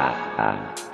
ah, ah.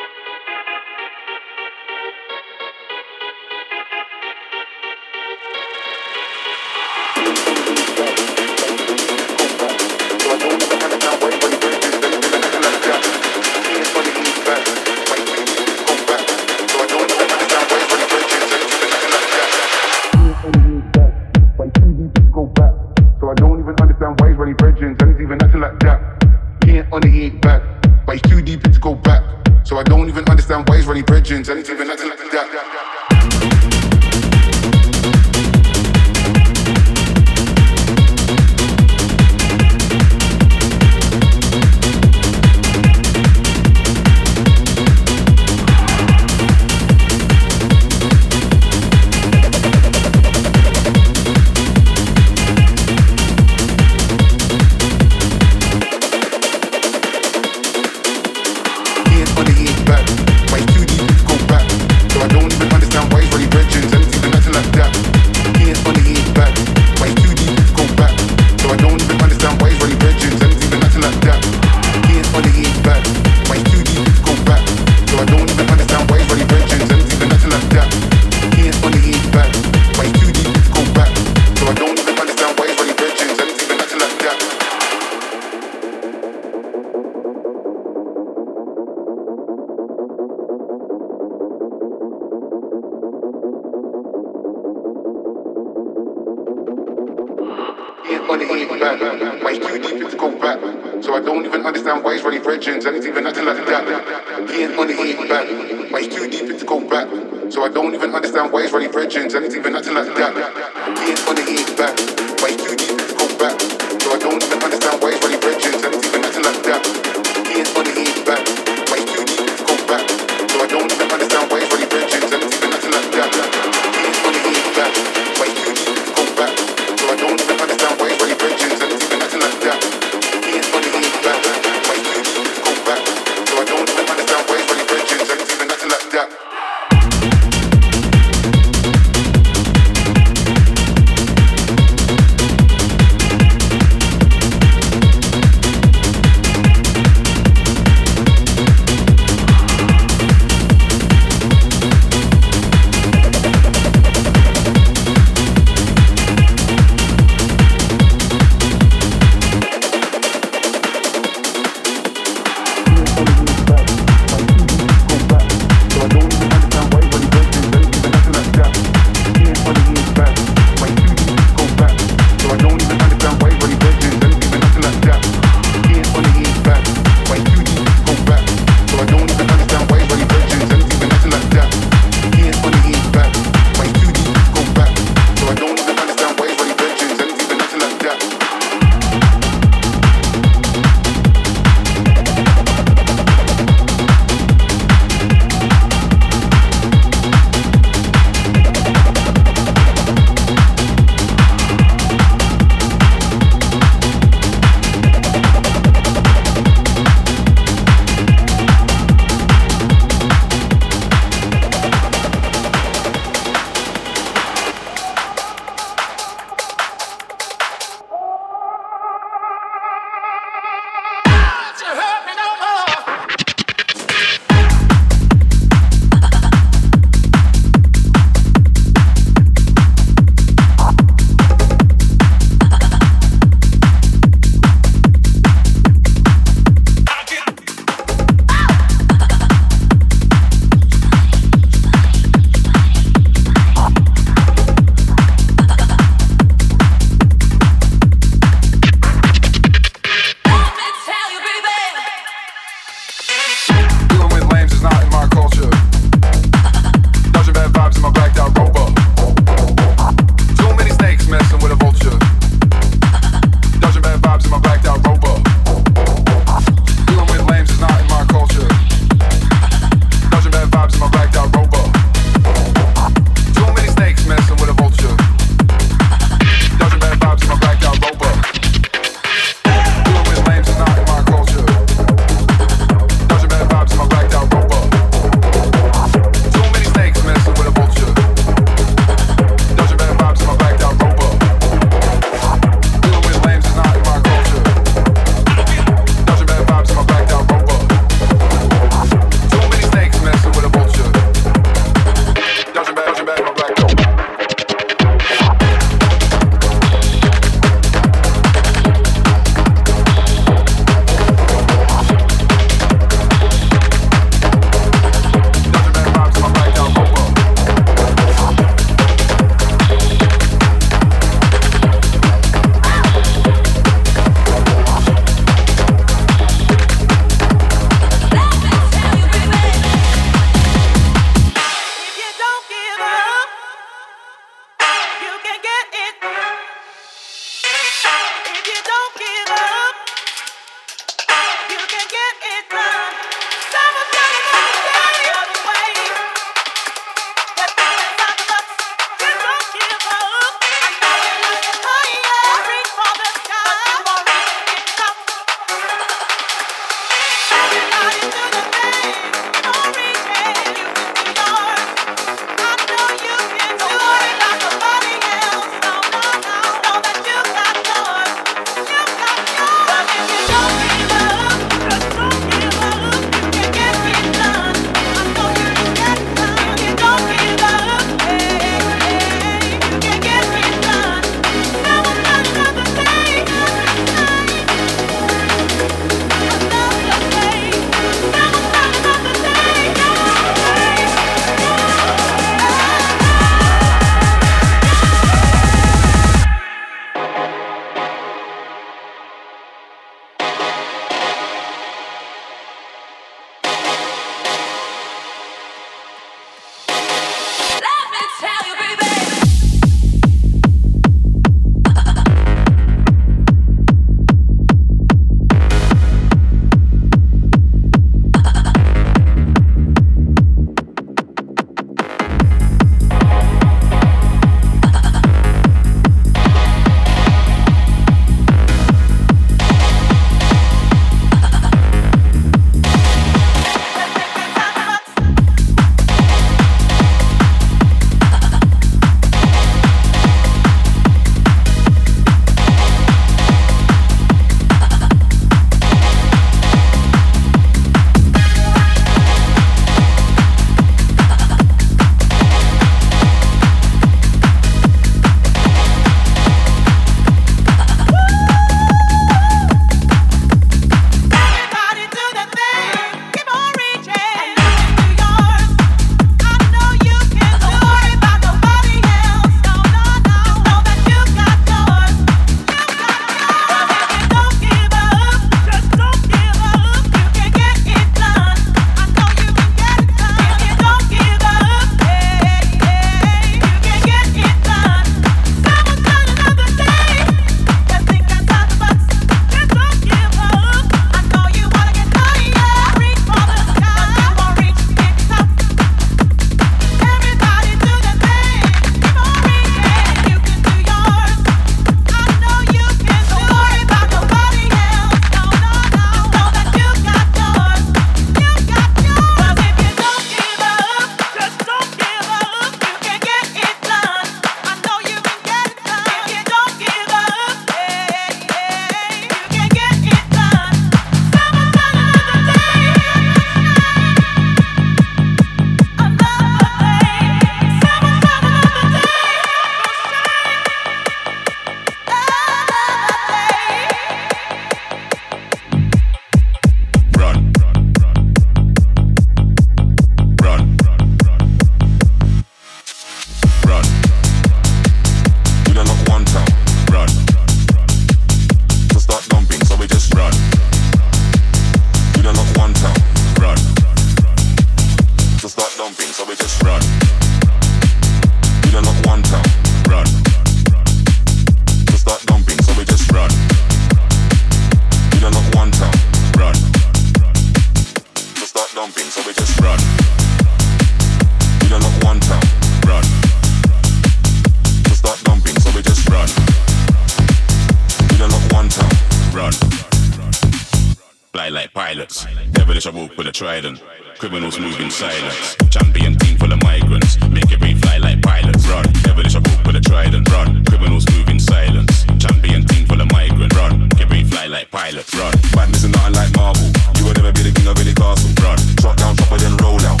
like pilots. Devilish, I walk with a trident. Criminals move in silence. Champion team full of migrants. Make it rain fly like pilots. Run. Devilish, I walk with a trident. Run. Criminals move in silence. Champion team full of migrants. Run. Make it rain fly like pilots. Run. Madness is nothing like Marvel. You will never be the king of any castle. Run. Drop down, chopper, then roll out.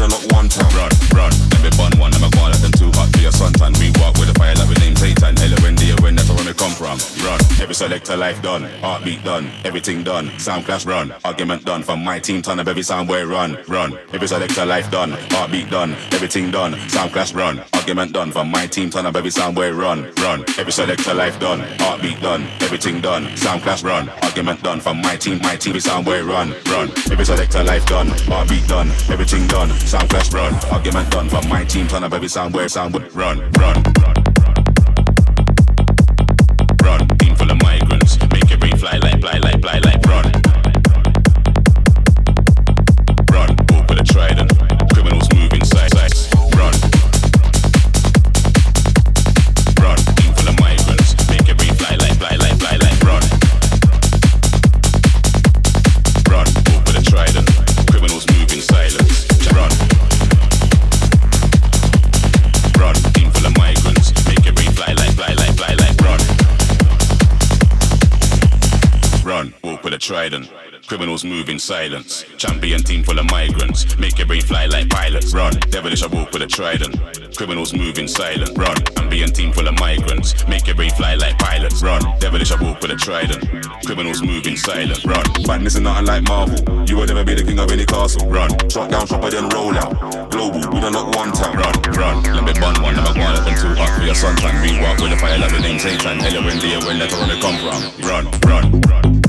Run, run, one, I'm them hot your suntan. We walk with fire when that's where we come from. Run, every selector life done, heartbeat done, everything done. Sound clash run, argument done. From my team, turn up every sound where run, run. Every selector life done, heartbeat done, everything done. Sound clash run, argument done. From my team, turn up every sound where run, run. Every selector life done, heartbeat done, everything done. Sound clash run, argument done. From my team, my team Every sound where run, run. Every selector life done, heartbeat done, everything done sound flash run. Argument done from my team, turn up every sound where sound would run, run, run. Run, team full of migrants, make your brain fly like, fly like, fly like. trident. Criminals move in silence. Champion team full of migrants. Make your brain fly like pilots. Run. Devilish I walk with a trident. Criminals move in silence. Run. Champion team full of migrants. Make your brain fly like pilots. Run. Devilish I walk with a trident. Criminals move in silence. Run. Badness is nothing like Marvel. You will never be the king of any castle. Run. Shot down shopper then roll out. Global. We don't lock one time. Run. Run. Let me bun one. Never one up and two up for your sunshine. We walk with the fire Let the name Satan. Hell when dear where that's where we come from. Run. Run. Run.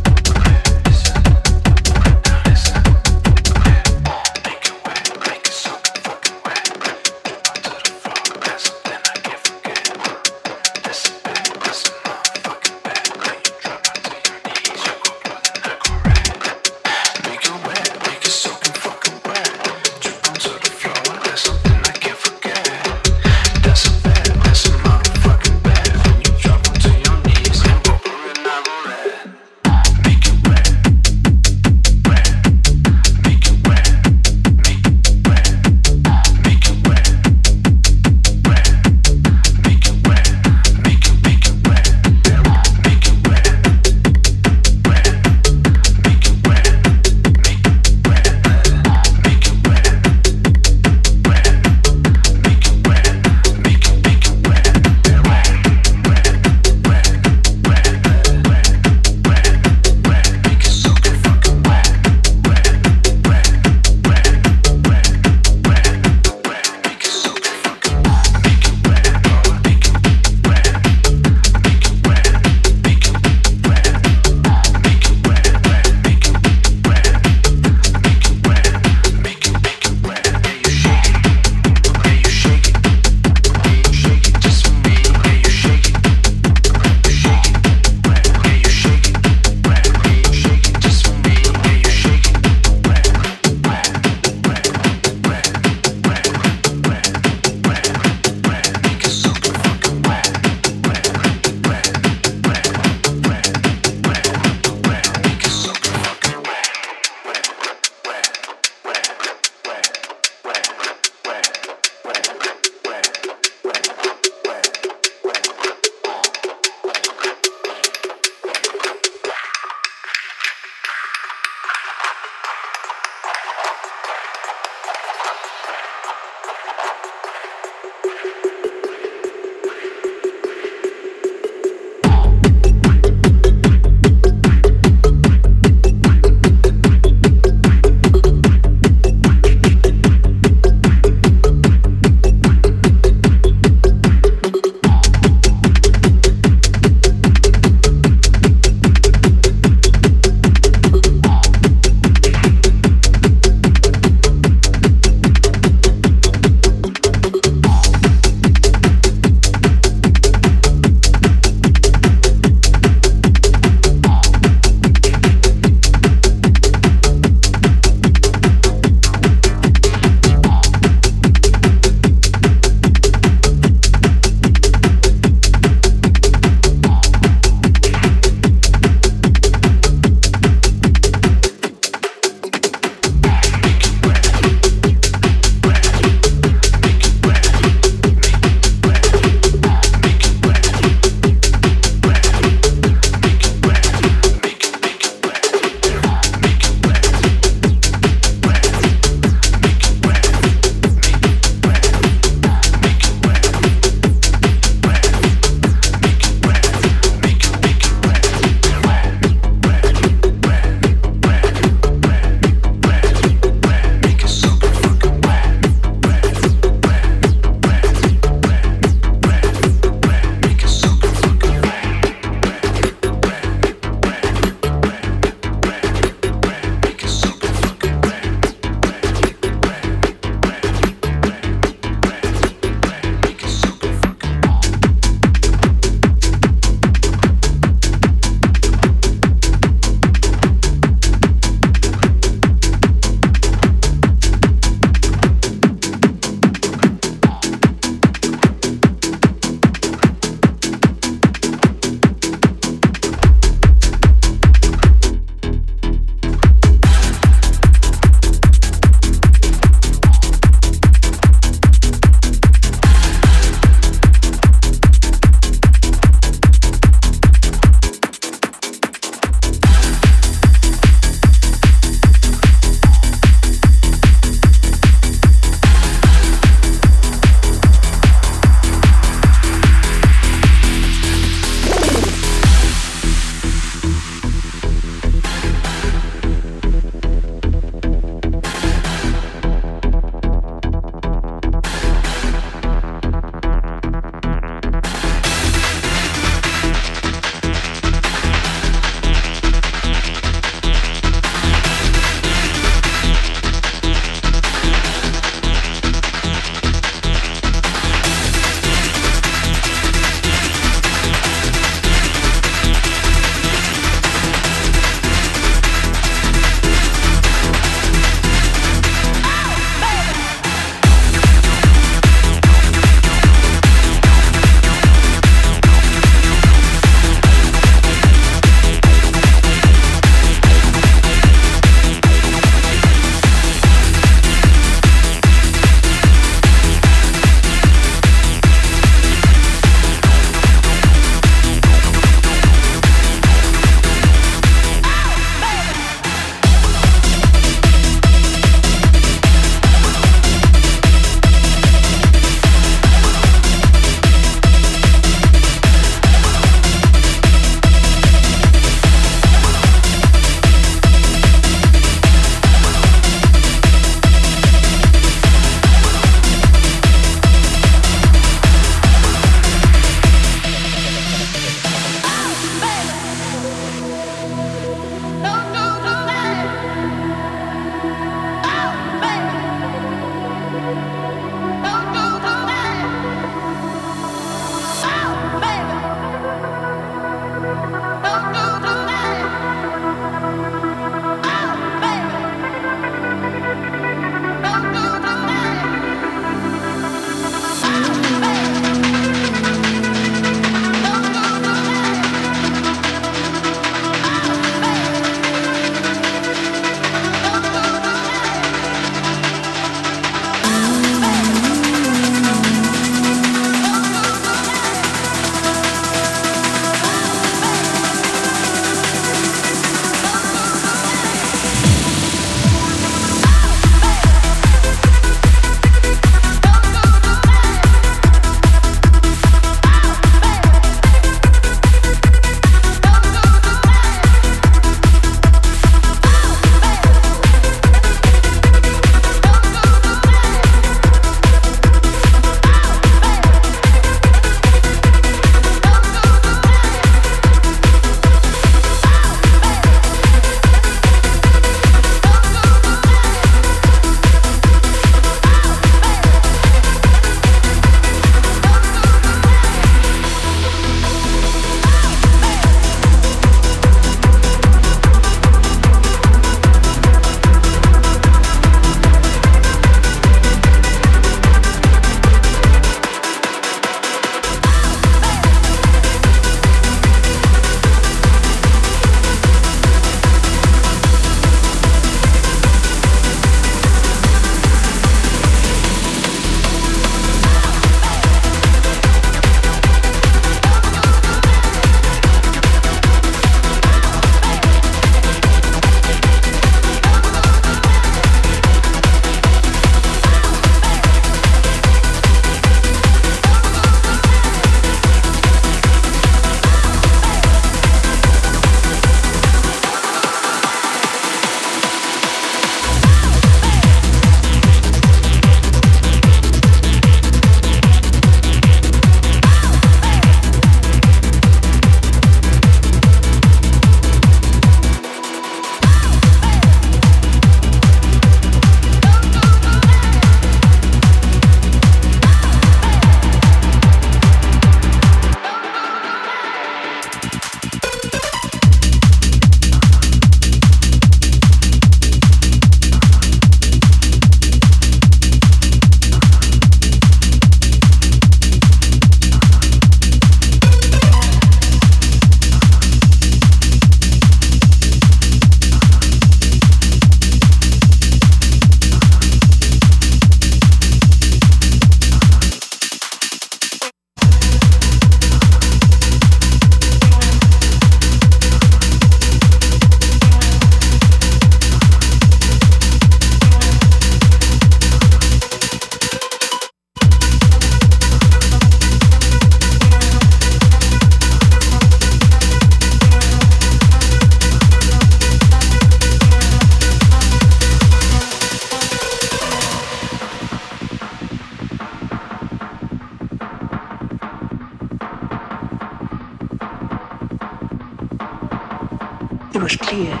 was clear.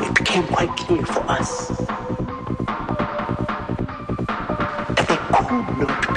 It became quite clear for us that they could not